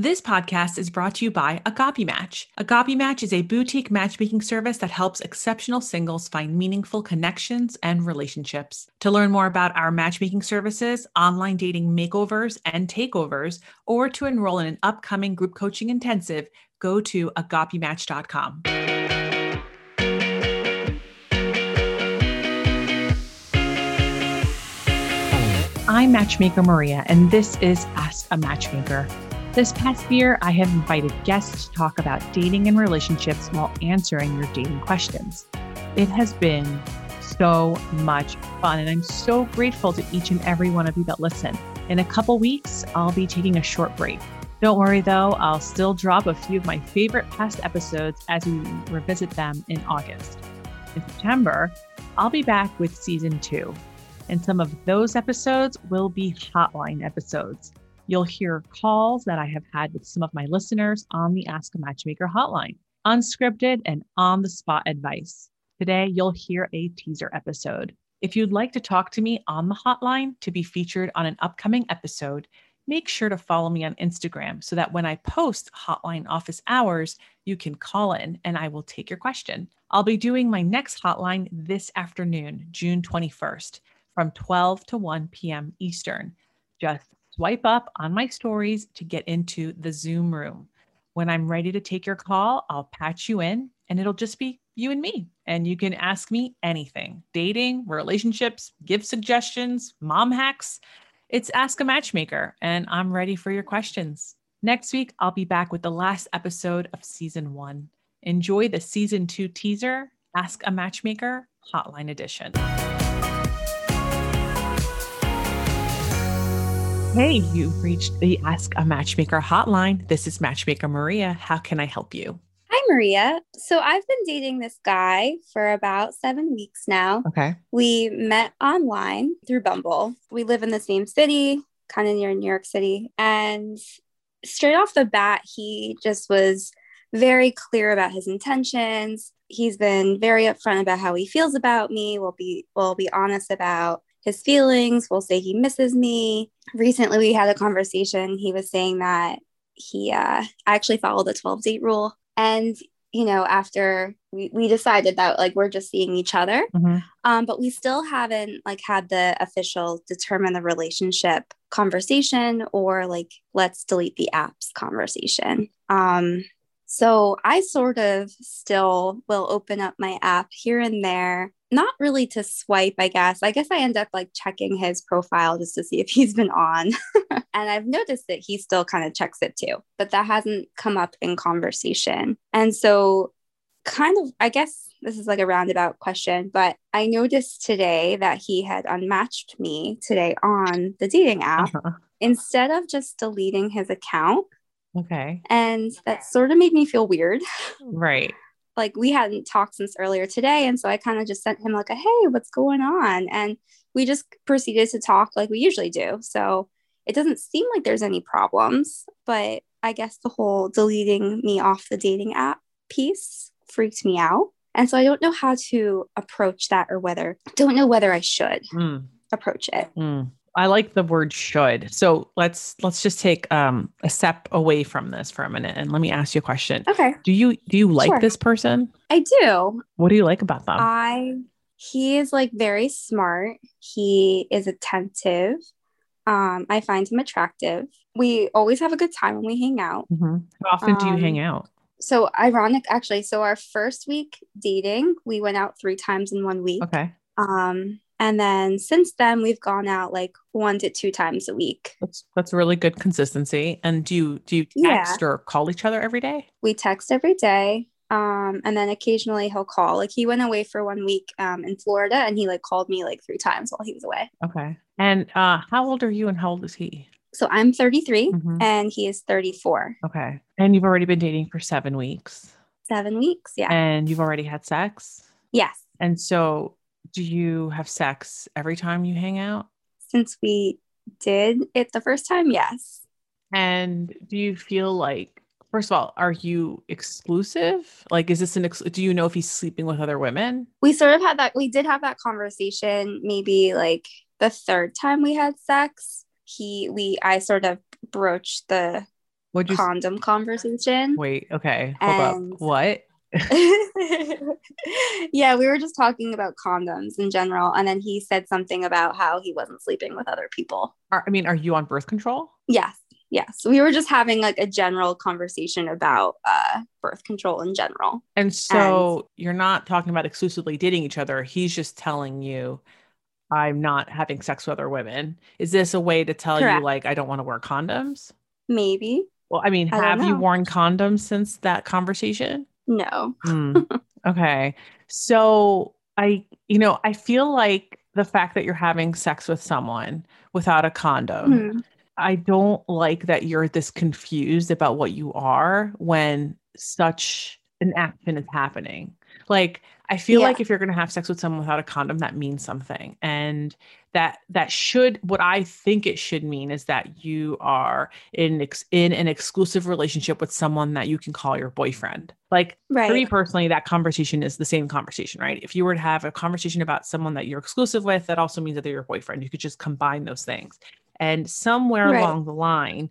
This podcast is brought to you by Agape Match. Agape Match is a boutique matchmaking service that helps exceptional singles find meaningful connections and relationships. To learn more about our matchmaking services, online dating makeovers and takeovers, or to enroll in an upcoming group coaching intensive, go to agapematch.com. I'm Matchmaker Maria, and this is Ask a Matchmaker. This past year, I have invited guests to talk about dating and relationships while answering your dating questions. It has been so much fun, and I'm so grateful to each and every one of you that listen. In a couple weeks, I'll be taking a short break. Don't worry though, I'll still drop a few of my favorite past episodes as we revisit them in August. In September, I'll be back with season two, and some of those episodes will be hotline episodes. You'll hear calls that I have had with some of my listeners on the Ask a Matchmaker hotline, unscripted and on the spot advice. Today, you'll hear a teaser episode. If you'd like to talk to me on the hotline to be featured on an upcoming episode, make sure to follow me on Instagram so that when I post hotline office hours, you can call in and I will take your question. I'll be doing my next hotline this afternoon, June 21st, from 12 to 1 p.m. Eastern. Just swipe up on my stories to get into the Zoom room. When I'm ready to take your call, I'll patch you in and it'll just be you and me. And you can ask me anything dating, relationships, give suggestions, mom hacks. It's Ask a Matchmaker, and I'm ready for your questions. Next week, I'll be back with the last episode of season one. Enjoy the season two teaser, Ask a Matchmaker Hotline Edition. Hey, you've reached the Ask a Matchmaker hotline. This is Matchmaker Maria. How can I help you? Hi, Maria. So I've been dating this guy for about seven weeks now. Okay. We met online through Bumble. We live in the same city, kind of near New York City. And straight off the bat, he just was very clear about his intentions. He's been very upfront about how he feels about me. We'll be we'll be honest about his feelings. We'll say he misses me. Recently, we had a conversation. He was saying that he uh, I actually followed the 12 date rule. And, you know, after we, we decided that like we're just seeing each other, Mm-hmm. um, but we still haven't like had the official determine the relationship conversation or like let's delete the apps conversation. Um, so I sort of still will open up my app here and there, not really to swipe, I guess. I guess I end up like checking his profile just to see if he's been on. and I've noticed that he still kind of checks it too, but that hasn't come up in conversation. And so, kind of, I guess this is like a roundabout question, but I noticed today that he had unmatched me today on the dating app Uh-huh. instead of just deleting his account. Okay. And that sort of made me feel weird. Right. Like we hadn't talked since earlier today. And so I kind of just sent him like a hey, what's going on? And we just proceeded to talk like we usually do. So it doesn't seem like there's any problems, but I guess the whole deleting me off the dating app piece freaked me out. And so I don't know how to approach that or whether don't know whether I should Mm, approach it. mm. I like the word should. So let's let's just take um a step away from this for a minute and let me ask you a question. Okay. Do you do you like Sure. this person? I do. What do you like about them? I he is like very smart. He is attentive. Um, I find him attractive. We always have a good time when we hang out. Mhm. How often do you um, hang out? So ironic actually. So our first week dating, we went out three times in one week. Okay. Um, and then since then we've gone out like one to two times a week. That's that's really good consistency. And do you do you Yeah. text or call each other every day? We text every day. Um, and then occasionally he'll call. Like he went away for one week um in Florida and he like called me like three times while he was away. Okay. And uh how old are you and how old is he? So I'm 33 Mhm. and he is 34. Okay. And you've already been dating for seven weeks. Seven weeks. Yeah. And you've already had sex. yes. And so do you have sex every time you hang out? Since we did it the first time, yes. And do you feel like, first of all, are you exclusive? Like, is this an, ex- do you know if he's sleeping with other women? We sort of had that, we did have that conversation maybe like the third time we had sex. He, we, I sort of broached the What'd you s- condom conversation. Wait, okay. Hold And- up. What? yeah, we were just talking about condoms in general. And then he said something about how he wasn't sleeping with other people. Are, I mean, are you on birth control? Yes. Yes. We were just having like a general conversation about uh, birth control in general. And so you're not talking about exclusively dating each other. He's just telling you, I'm not having sex with other women. Is this a way to tell you, like, I don't want to wear condoms? Maybe. Well, I mean, I have you worn condoms since that conversation? No. Hmm. okay. So I, you know, I feel like the fact that you're having sex with someone without a condom, Hmm. I don't like that you're this confused about what you are when such an action is happening. Like, I feel Yeah. like if you're going to have sex with someone without a condom, that means something. And that that should what I think it should mean is that you are in ex, in an exclusive relationship with someone that you can call your boyfriend. Like for me personally, that conversation is the same conversation, right? If you were to have a conversation about someone that you're exclusive with, that also means that they're your boyfriend. You could just combine those things. And somewhere Right. along the line,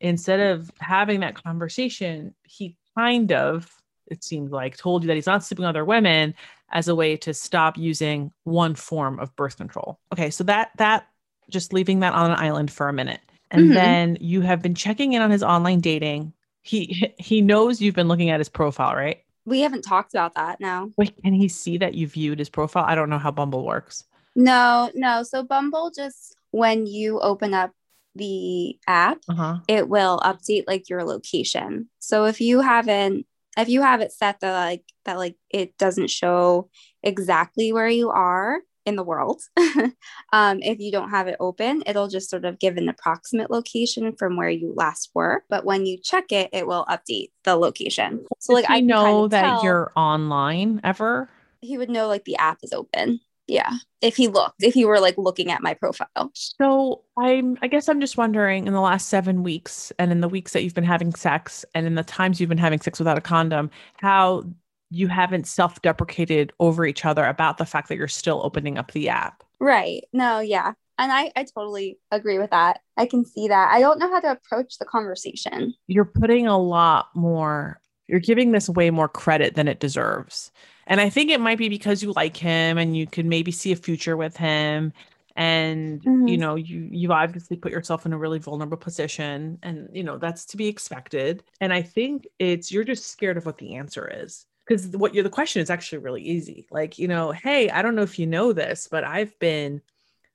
instead of having that conversation, he kind of, it seemed like, told you that he's not sleeping with other women as a way to stop using one form of birth control. Okay, so that that just leaving that on an island for a minute. And Mhm. then you have been checking in on his online dating. He he knows you've been looking at his profile, right? We haven't talked about that now. Wait, can he see that you viewed his profile? I don't know how Bumble works. No, no. So Bumble just when you open up the app, Uh-huh. it will update like your location. So if you haven't if you have it set that like that like it doesn't show exactly where you are in the world. um, if you don't have it open, it'll just sort of give an approximate location from where you last were. But when you check it, it will update the location. So like I know kind of that tell- you're online ever. he would know like the app is open. Yeah. If he looked, if he were like looking at my profile. So I'm I guess I'm just wondering in the last seven weeks and in the weeks that you've been having sex and in the times you've been having sex without a condom, how you haven't self-deprecated over each other about the fact that you're still opening up the app. Right. No, yeah. And I, I totally agree with that. I can see that. I don't know how to approach the conversation. You're putting a lot more, you're giving this way more credit than it deserves. And I think it might be because you like him and you could maybe see a future with him. And you Mhm. know, you you've obviously put yourself in a really vulnerable position. And you know, that's to be expected. And I think it's you're just scared of what the answer is. Because what you're the question is actually really easy. Like, you know, hey, I don't know if you know this, but I've been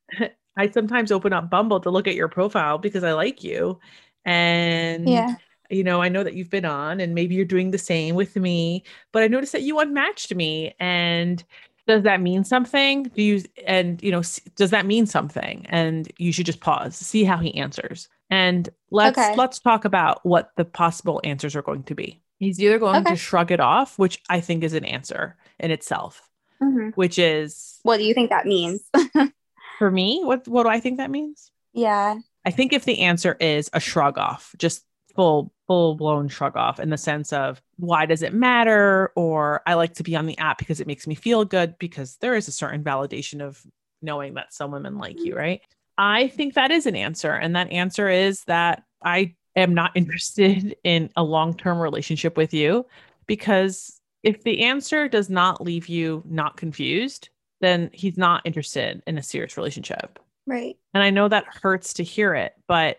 I sometimes open up Bumble to look at your profile because I like you. And Yeah. You know, I know that you've been on and maybe you're doing the same with me, but I noticed that you unmatched me. And does that mean something? Do you, and you know, does that mean something? And you should just pause, see how he answers. And let's, Okay. let's talk about what the possible answers are going to be. He's either going Okay. to shrug it off, which I think is an answer in itself, Mhm. which is What do you think that means? for me, what, what do I think that means? yeah. I think if the answer is a shrug off, just full full blown shrug off in the sense of why does it matter or I like to be on the app because it makes me feel good because there is a certain validation of knowing that some women like you, mm-hmm. right? I think that is an answer and that answer is that I am not interested in a long-term relationship with you because if the answer does not leave you not confused, then he's not interested in a serious relationship. Right. And I know that hurts to hear it, but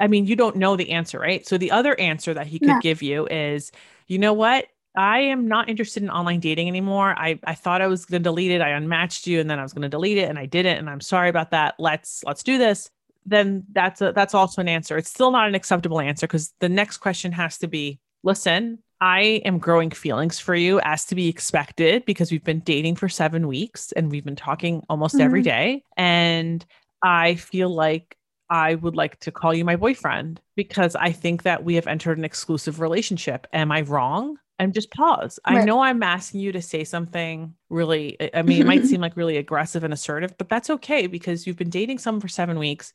I mean, you don't know the answer, right? So the other answer that he could No. give you is, you know what? I am not interested in online dating anymore. I, I thought I was going to delete it. I unmatched you and then I was going to delete it and I didn't. And I'm sorry about that. Let's, let's do this. Then that's a, that's also an answer. It's still not an acceptable answer because the next question has to be, listen, I am growing feelings for you as to be expected because we've been dating for seven weeks and we've been talking almost every Mhm. day. And I feel like I would like to call you my boyfriend because I think that we have entered an exclusive relationship. Am I wrong? And just pause. I know I'm asking you to say something really, I- I mean, it might seem like really aggressive and assertive, but that's okay because you've been dating someone for seven weeks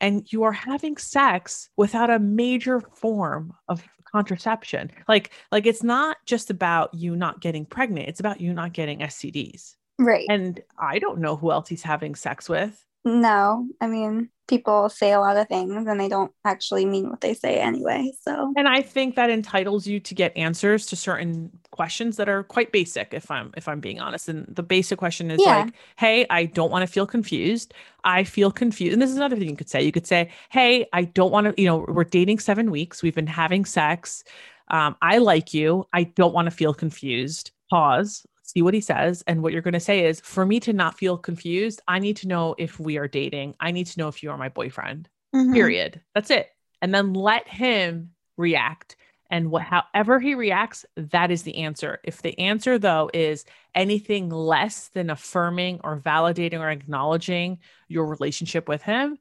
and you are having sex without a major form of contraception. Like, like it's not just about you not getting pregnant, it's about you not getting STDs. Right. And I don't know who else he's having sex with. No, I mean, people say a lot of things and they don't actually mean what they say anyway. So, and I think that entitles you to get answers to certain questions that are quite basic if I'm if I'm being honest. And the basic question is yeah. like, "Hey, I don't want to feel confused. I feel confused." And this is another thing you could say. You could say, "Hey, I don't want to, you know, we're dating 7 weeks. We've been having sex. Um, I like you. I don't want to feel confused." Pause see what he says. And what you're going to say is for me to not feel confused, I need to know if we are dating. I need to know if you are my boyfriend, mm-hmm. period. That's it. And then let him react. And what, however he reacts, that is the answer. If the answer, though, is anything less than affirming or validating or acknowledging your relationship with him,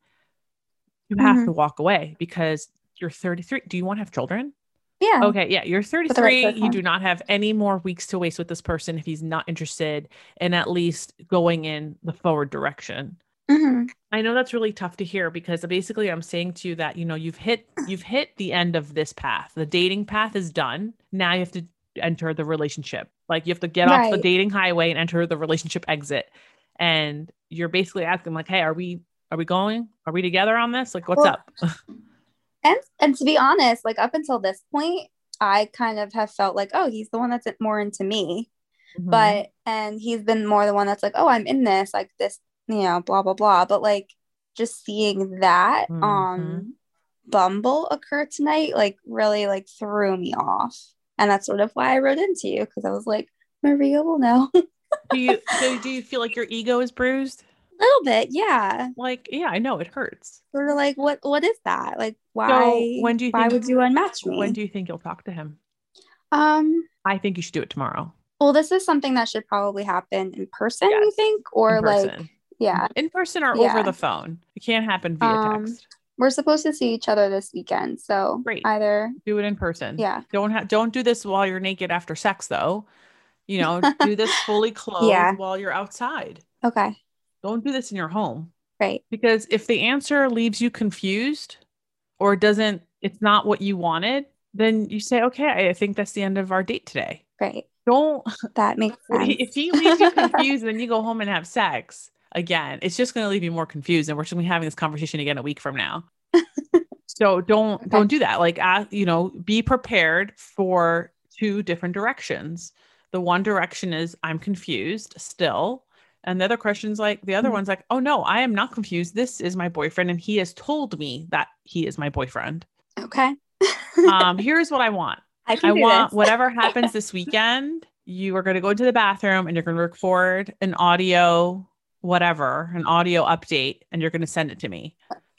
you have mm-hmm. to walk away because you're 33. Do you want to have children? Yeah. Okay. Yeah. You're 33. Right you do not have any more weeks to waste with this person if he's not interested in at least going in the forward direction. Mm-hmm. I know that's really tough to hear because basically I'm saying to you that you know you've hit you've hit the end of this path. The dating path is done. Now you have to enter the relationship. Like you have to get right. off the dating highway and enter the relationship exit. And you're basically asking like, "Hey, are we are we going? Are we together on this? Like what's well, up?" and and to be honest like up until this point i kind of have felt like oh he's the one that's more into me. Mm-hmm. but and he's been more the one that's like oh i'm in this like this you know blah blah blah. But like just seeing that mm-hmm. on bumble occur tonight like really like threw me off. And that's sort of why i wrote into you because i was like maria will know. Do you do, do you feel like your ego is bruised a little bit, yeah. Like, yeah, I know it hurts. Sort of like, what what is that? Like, why? So when do you? Why think, would you unmatch me? When do you think you'll talk to him? Um, I think you should do it tomorrow. Well, this is something that should probably happen in person. Yes. You think, or like, yeah, in person or yeah. over the phone? It can't happen via um, text. We're supposed to see each other this weekend, so Great. either do it in person. Yeah. Don't have don't do this while you're naked after sex, though. You know, do this fully clothed yeah. while you're outside. Okay. Don't do this in your home. Right. Because if the answer leaves you confused or doesn't, it's not what you wanted, then you say, okay, I think that's the end of our date today. Right. Don't. That makes sense. If he leaves you confused, then you go home and have sex again. It's just going to leave you more confused. And we're just going to be having this conversation again a week from now. so don't, okay. don't do that. Like, uh, you know, be prepared for two different directions. The one direction is I'm confused still and the other question's like, the other mm-hmm. one's like, oh no, I am not confused. This is my boyfriend, and he has told me that he is my boyfriend. Okay. um, here's what I want. I, I want whatever happens this weekend, you are going to go into the bathroom and you're going to record an audio, whatever, an audio update, and you're going to send it to me.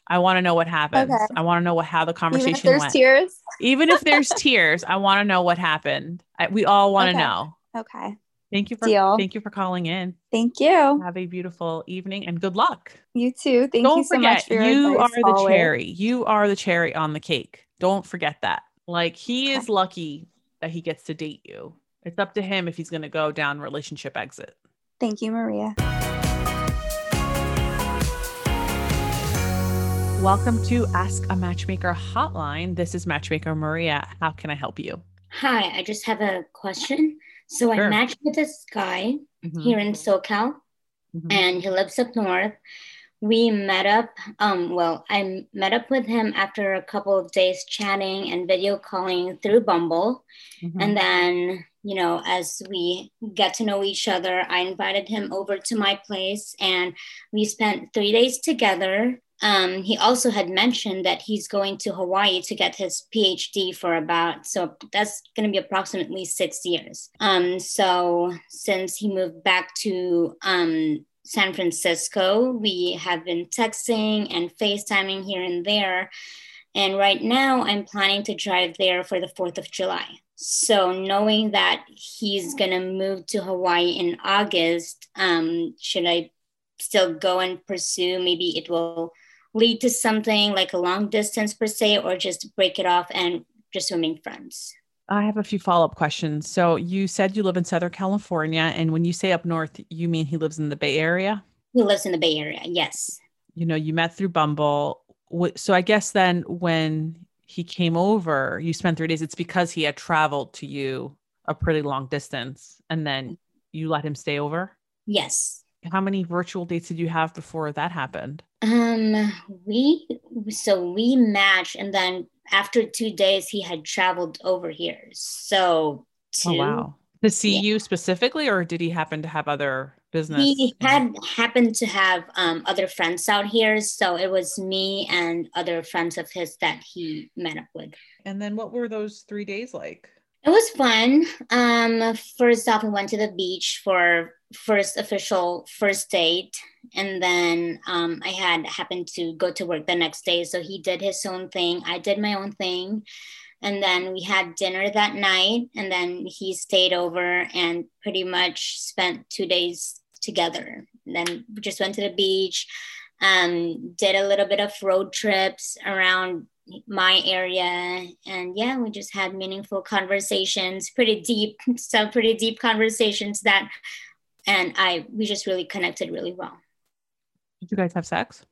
I want to know what happens. Okay. I want to know what how the conversation Even if there's went. Tears. Even if there's tears, I want to know what happened. I, we all want to okay. know. Okay. Thank you for Deal. thank you for calling in. Thank you. Have a beautiful evening and good luck. You too. Thank Don't you so much for your You are the always. cherry. You are the cherry on the cake. Don't forget that. Like he okay. is lucky that he gets to date you. It's up to him if he's going to go down relationship exit. Thank you, Maria. Welcome to Ask a Matchmaker hotline. This is Matchmaker Maria. How can I help you? Hi, I just have a question. So sure. I matched with this guy mm-hmm. here in SoCal, mm-hmm. and he lives up north. We met up. Um, well, I met up with him after a couple of days chatting and video calling through Bumble, mm-hmm. and then you know, as we get to know each other, I invited him over to my place, and we spent three days together um, he also had mentioned that he's going to Hawaii to get his PhD for about, so that's going to be approximately six years. Um, so since he moved back to um, San Francisco, we have been texting and FaceTiming here and there. And right now, I'm planning to drive there for the 4th of July. So, knowing that he's going to move to Hawaii in August, um, should I still go and pursue? Maybe it will lead to something like a long distance per se, or just break it off and just remain friends? I have a few follow up questions. So you said you live in Southern California, and when you say up north, you mean he lives in the Bay Area? He lives in the Bay Area, yes. You know, you met through Bumble. So I guess then when he came over, you spent three days, it's because he had traveled to you a pretty long distance and then you let him stay over? Yes. how many virtual dates did you have before that happened? Um, we so we matched, and then after two days, he had traveled over here. So two, oh wow, to see yeah. you specifically, or did he happen to have other business? He had happened to have um, other friends out here, so it was me and other friends of his that he met up with. And then, what were those three days like? It was fun. Um, first off, we went to the beach for first official first date, and then um, I had happened to go to work the next day, so he did his own thing. I did my own thing, and then we had dinner that night, and then he stayed over and pretty much spent two days together. And then we just went to the beach, um, did a little bit of road trips around my area. And yeah we just had meaningful conversations pretty deep some pretty deep conversations that and i we just really connected really well. Did you guys have sex?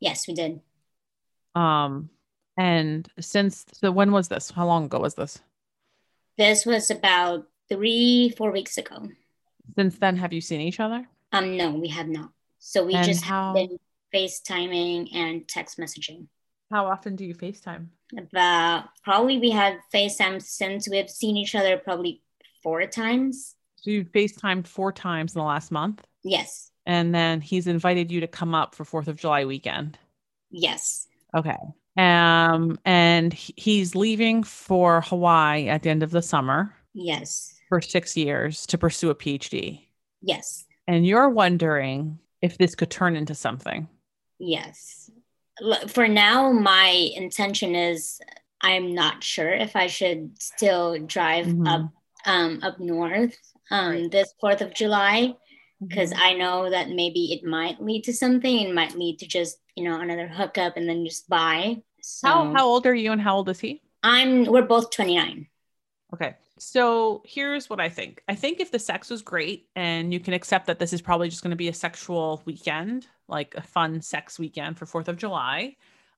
Yes we did. Um and since so when was this? How long ago was this? This was about three four weeks ago. Since then have you seen each other? Um no we have not. So we and just how... have been facetiming and text messaging how often do you FaceTime? About probably we have FaceTime since we've seen each other probably four times. So you FaceTimed four times in the last month? Yes. And then he's invited you to come up for Fourth of July weekend. Yes. Okay. Um, and he's leaving for Hawaii at the end of the summer. Yes. For six years to pursue a PhD. Yes. And you're wondering if this could turn into something. Yes for now, my intention is I'm not sure if I should still drive mm-hmm. up um, up north um, this Fourth of July because mm-hmm. I know that maybe it might lead to something. It might lead to just you know another hookup and then just bye. So, how how old are you and how old is he? I'm we're both 29. Okay. So here's what I think. I think if the sex was great and you can accept that this is probably just going to be a sexual weekend, like a fun sex weekend for 4th of July,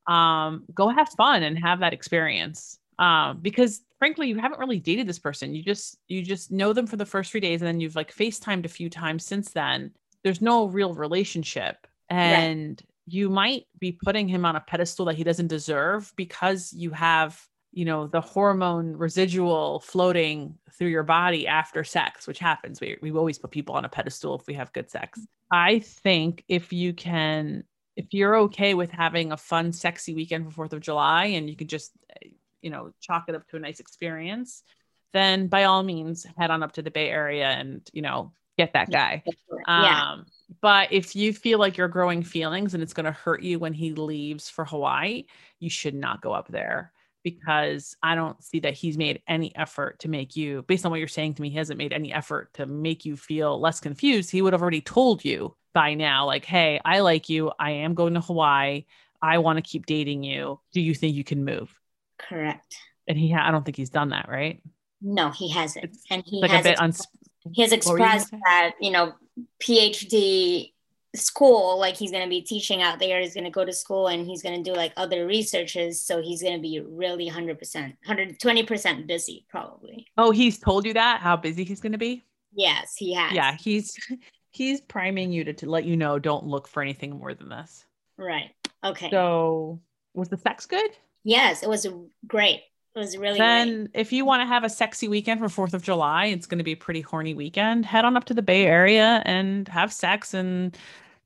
um, go have fun and have that experience. Um, because frankly, you haven't really dated this person. You just you just know them for the first three days and then you've like FaceTimed a few times since then. There's no real relationship. And right. you might be putting him on a pedestal that he doesn't deserve because you have you know the hormone residual floating through your body after sex which happens. We, we always put people on a pedestal if we have good sex. I think if you can if you're okay with having a fun sexy weekend for fourth of july and you can just you know chalk it up to a nice experience then by all means head on up to the bay area and you know get that guy. yeah. um but if you feel like you're growing feelings and it's going to hurt you when he leaves for hawaii you should not go up there because I don't see that he's made any effort to make you, based on what you're saying to me, he hasn't made any effort to make you feel less confused. He would have already told you by now, like, hey, I like you. I am going to Hawaii. I want to keep dating you. Do you think you can move? Correct. And he, ha- I don't think he's done that, right? No, he hasn't. It's and he like has, a bit uns- he has expressed that, you know, PhD school like he's going to be teaching out there he's going to go to school and he's going to do like other researches so he's going to be really 100% 120% busy probably. Oh he's told you that how busy he's going to be? Yes he has. Yeah he's he's priming you to, to let you know don't look for anything more than this. Right okay. So was the sex good? Yes it was great it was really then great. if you want to have a sexy weekend for fourth of july it's going to be a pretty horny weekend head on up to the bay area and have sex and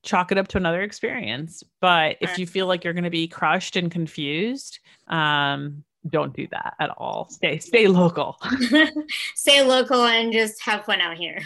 chalk it up to another experience. But if you feel like you're going to be crushed and confused, um, don't do that at all. Stay stay local. stay local and just have fun out here.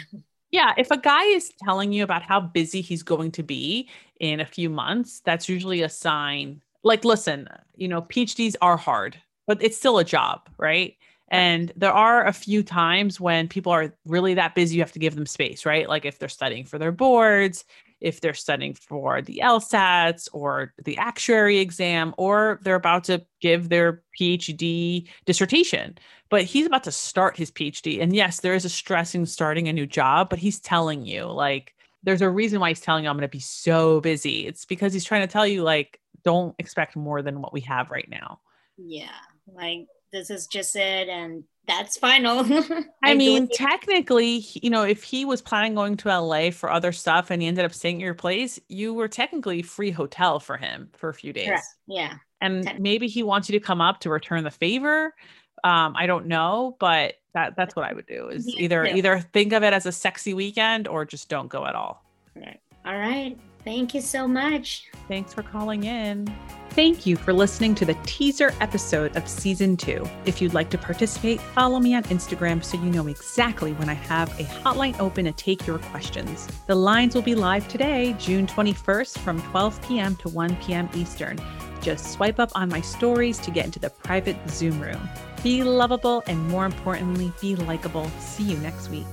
Yeah, if a guy is telling you about how busy he's going to be in a few months, that's usually a sign. Like, listen, you know, PhDs are hard, but it's still a job, right? And there are a few times when people are really that busy, you have to give them space, right? Like if they're studying for their boards, if they're studying for the LSATs or the actuary exam, or they're about to give their PhD dissertation. But he's about to start his PhD. And yes, there is a stress in starting a new job, but he's telling you, like, there's a reason why he's telling you I'm going to be so busy. It's because he's trying to tell you, like, don't expect more than what we have right now. Yeah. Like, this is just it. And that's final. I, mean, technically, you know, if he was planning going to LA for other stuff and he ended up staying at your place, you were technically free hotel for him for a few days. Correct. Yeah. And maybe he wants you to come up to return the favor. Um, I don't know, but that that's what I would do is either either think of it as a sexy weekend or just don't go at all. All right. All right. Thank you so much. Thanks for calling in. Thank you for listening to the teaser episode of season two. If you'd like to participate, follow me on Instagram so you know exactly when I have a hotline open to take your questions. The lines will be live today, June 21st from 12 p.m. to 1 p.m. Eastern. Just swipe up on my stories to get into the private Zoom room. Be lovable and more importantly, be likable. See you next week.